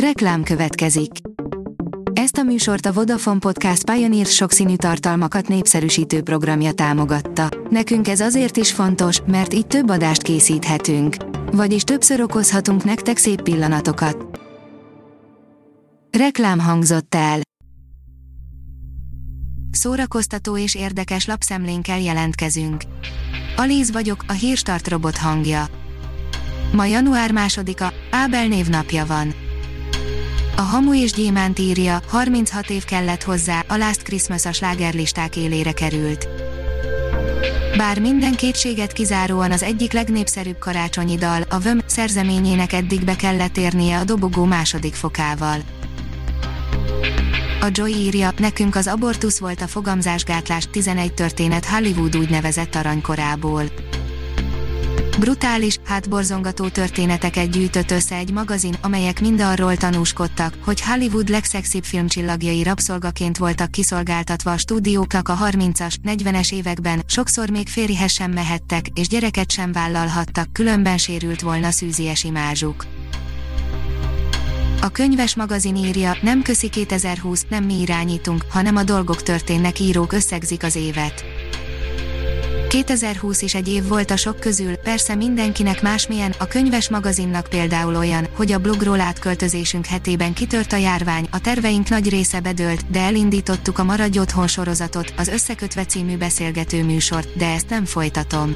Reklám következik. Ezt a műsort a Vodafone Podcast Pioneer sokszínű tartalmakat népszerűsítő programja támogatta. Nekünk ez azért is fontos, mert így több adást készíthetünk. Vagyis többször okozhatunk nektek szép pillanatokat. Reklám hangzott el. Szórakoztató és érdekes lapszemlénkkel jelentkezünk. Alíz vagyok, a hírstart robot hangja. Ma január másodika, Ábel névnapja van. A Hamu és Gyémánt írja, 36 év kellett hozzá, a Last Christmas a slágerlisták élére került. Bár minden kétséget kizáróan az egyik legnépszerűbb karácsonyi dal, a VÖM szerzeményének eddig be kellett érnie a dobogó második fokával. A Joy írja, nekünk az abortusz volt a fogamzásgátlás 11 történet Hollywood úgynevezett aranykorából. Brutális, hátborzongató történeteket gyűjtött össze egy magazin, amelyek mind arról tanúskodtak, hogy Hollywood legszexibb filmcsillagjai rabszolgaként voltak kiszolgáltatva a stúdióknak a 30-as, 40-es években, sokszor még férjhez sem mehettek, és gyereket sem vállalhattak, különben sérült volna szűzies imázsuk. A könyves magazin írja, nem köszi 2020, nem mi irányítunk, hanem a dolgok történnek írók összegzik az évet. 2020 is egy év volt a sok közül, persze mindenkinek másmilyen, a könyves magazinnak például olyan, hogy a blogról átköltözésünk hetében kitört a járvány, a terveink nagy része bedőlt, de elindítottuk a Maradj Otthon sorozatot, az Összekötve című beszélgető műsort, de ezt nem folytatom.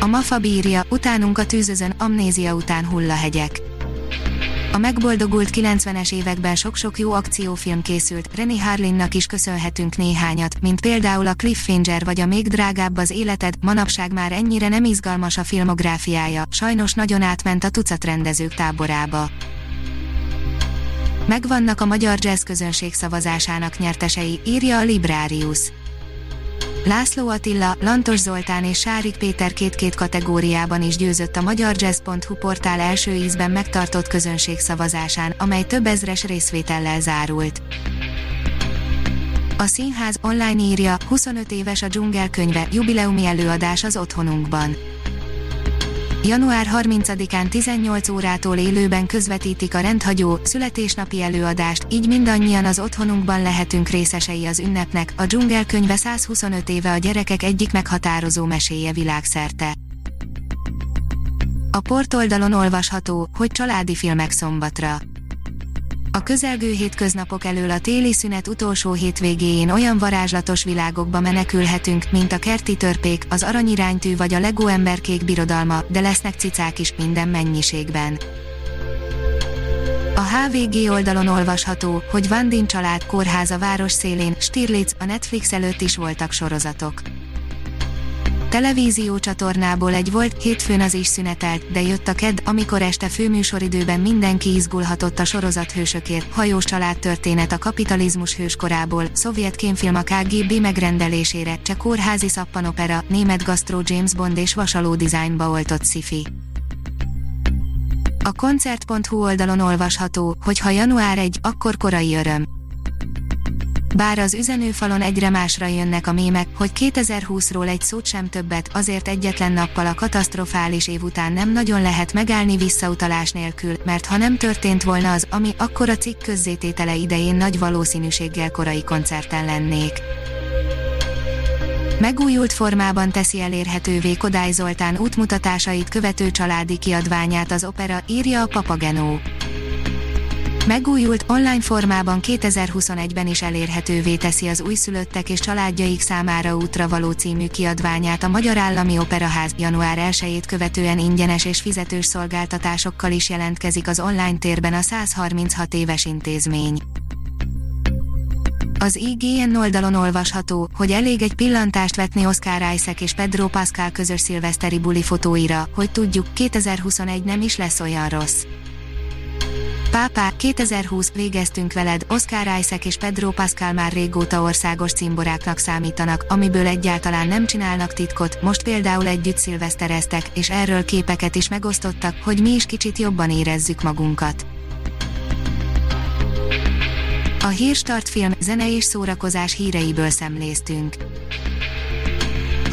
A Mafa bírja, utánunk a tűzözön, amnézia után hullahegyek. A megboldogult 90-es években sok-sok jó akciófilm készült, René Harlinnak is köszönhetünk néhányat, mint például a Cliffhanger vagy a Még drágább az életed, manapság már ennyire nem izgalmas a filmográfiája, sajnos nagyon átment a tucat rendezők táborába. Megvannak a magyar jazz közönség szavazásának nyertesei, írja a Librarius. László Attila, Lantos Zoltán és Sárik Péter két-két kategóriában is győzött a magyarjazz.hu portál első ízben megtartott közönségszavazásán, amely több ezres részvétellel zárult. A színház online írja, 25 éves a dzsungel könyve, jubileumi előadás az otthonunkban január 30-án 18 órától élőben közvetítik a rendhagyó, születésnapi előadást, így mindannyian az otthonunkban lehetünk részesei az ünnepnek. A dzsungel könyve 125 éve a gyerekek egyik meghatározó meséje világszerte. A portoldalon olvasható, hogy családi filmek szombatra. A közelgő hétköznapok elől a téli szünet utolsó hétvégéjén olyan varázslatos világokba menekülhetünk, mint a kerti törpék, az aranyiránytű vagy a Lego emberkék birodalma, de lesznek cicák is minden mennyiségben. A HVG oldalon olvasható, hogy Vandin család kórháza város szélén, Stirlitz, a Netflix előtt is voltak sorozatok televízió csatornából egy volt, hétfőn az is szünetelt, de jött a kedd, amikor este főműsoridőben mindenki izgulhatott a sorozathősökért, hajós családtörténet a kapitalizmus hőskorából, szovjet kémfilm a KGB megrendelésére, csak kórházi szappanopera, német gasztró James Bond és vasaló dizájnba oltott sci-fi. A koncert.hu oldalon olvasható, hogy ha január 1, akkor korai öröm. Bár az üzenőfalon egyre másra jönnek a mémek, hogy 2020-ról egy szót sem többet, azért egyetlen nappal a katasztrofális év után nem nagyon lehet megállni visszautalás nélkül, mert ha nem történt volna az, ami akkor a cikk közzététele idején nagy valószínűséggel korai koncerten lennék. Megújult formában teszi elérhetővé Kodály Zoltán útmutatásait követő családi kiadványát az opera, írja a Papagenó. Megújult online formában 2021-ben is elérhetővé teszi az újszülöttek és családjaik számára útra való című kiadványát a Magyar Állami Operaház január 1-ét követően ingyenes és fizetős szolgáltatásokkal is jelentkezik az online térben a 136 éves intézmény. Az IGN oldalon olvasható, hogy elég egy pillantást vetni Oscar Isaac és Pedro Pascal közös szilveszteri buli fotóira, hogy tudjuk, 2021 nem is lesz olyan rossz. Pápá, 2020 végeztünk veled, Oscar Isaac és Pedro Pascal már régóta országos cimboráknak számítanak, amiből egyáltalán nem csinálnak titkot, most például együtt szilvesztereztek, és erről képeket is megosztottak, hogy mi is kicsit jobban érezzük magunkat. A Hírstart film, zene és szórakozás híreiből szemléztünk.